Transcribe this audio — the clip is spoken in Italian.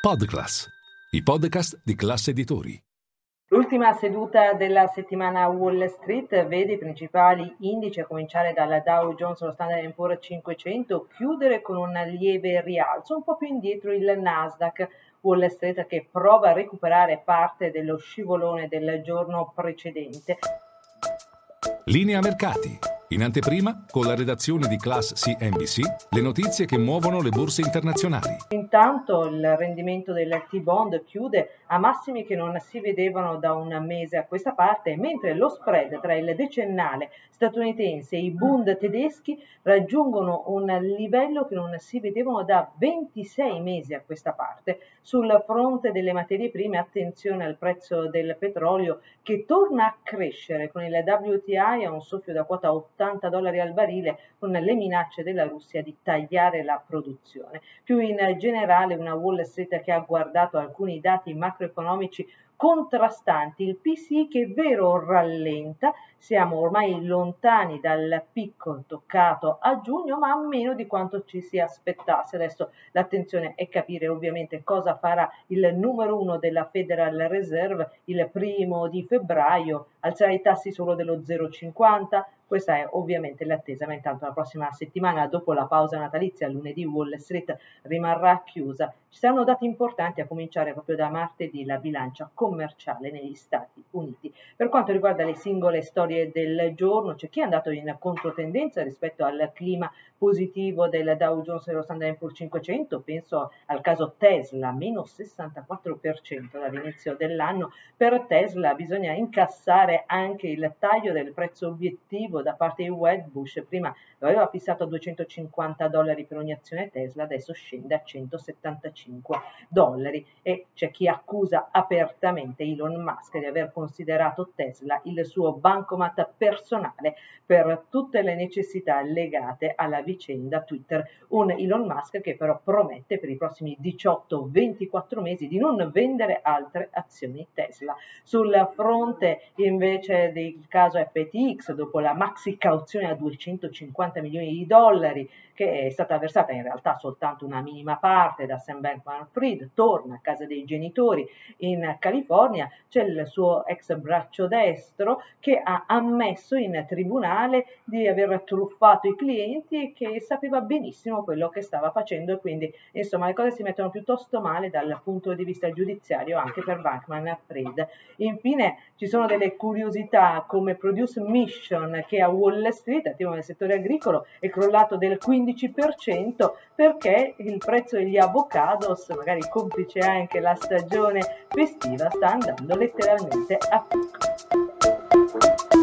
Podclass, i podcast di classe editori. L'ultima seduta della settimana Wall Street vede i principali indici, a cominciare dalla Dow Jones, lo Standard Poor's 500, chiudere con un lieve rialzo, un po' più indietro il Nasdaq. Wall Street che prova a recuperare parte dello scivolone del giorno precedente. Linea mercati. In anteprima, con la redazione di Class CNBC, le notizie che muovono le borse internazionali. Intanto il rendimento del T-Bond chiude a massimi che non si vedevano da un mese a questa parte, mentre lo spread tra il decennale statunitense e i Bund tedeschi raggiungono un livello che non si vedevano da 26 mesi a questa parte. Sul fronte delle materie prime, attenzione al prezzo del petrolio che torna a crescere con il WTI a un soffio da quota 80 80 dollari al barile con le minacce della Russia di tagliare la produzione. Più in generale una Wall Street che ha guardato alcuni dati macroeconomici contrastanti. Il PCI che è vero rallenta, siamo ormai lontani dal picco toccato a giugno, ma meno di quanto ci si aspettasse. Adesso l'attenzione è capire ovviamente cosa farà il numero uno della Federal Reserve il primo di febbraio, alzerà i tassi solo dello 0,50. Questa è ovviamente l'attesa, ma intanto la prossima settimana, dopo la pausa natalizia, lunedì Wall Street rimarrà chiusa. Ci saranno dati importanti a cominciare proprio da martedì la bilancia commerciale negli Stati Uniti. Per quanto riguarda le singole storie del giorno, c'è chi è andato in controtendenza rispetto al clima positivo del Dow Jones e lo Standard Poor's 500, penso al caso Tesla, meno 64% dall'inizio dell'anno. Per Tesla bisogna incassare anche il taglio del prezzo obiettivo da parte di Wedbush, prima lo aveva fissato a 250 dollari per ogni azione Tesla, adesso scende a 175 dollari e c'è chi accusa apertamente chiaramente Elon Musk di aver considerato Tesla il suo bancomat personale per tutte le necessità legate alla vicenda Twitter. Un Elon Musk che però promette per i prossimi 18-24 mesi di non vendere altre azioni Tesla. Sul fronte invece del caso FTX, dopo la maxi cauzione a 250 milioni di dollari che è stata versata in realtà soltanto una minima parte da Sam Bankman-Fried, torna a casa dei genitori in California, c'è il suo ex braccio destro che ha ammesso in tribunale di aver truffato i clienti e che sapeva benissimo quello che stava facendo e quindi insomma le cose si mettono piuttosto male dal punto di vista giudiziario anche per Bankman-Fried. Infine ci sono delle curiosità come Produce Mission che a Wall Street, attivo nel settore agricolo, è crollato del 15 15% perché il prezzo degli avocados, magari complice anche la stagione festiva, sta andando letteralmente a fuoco.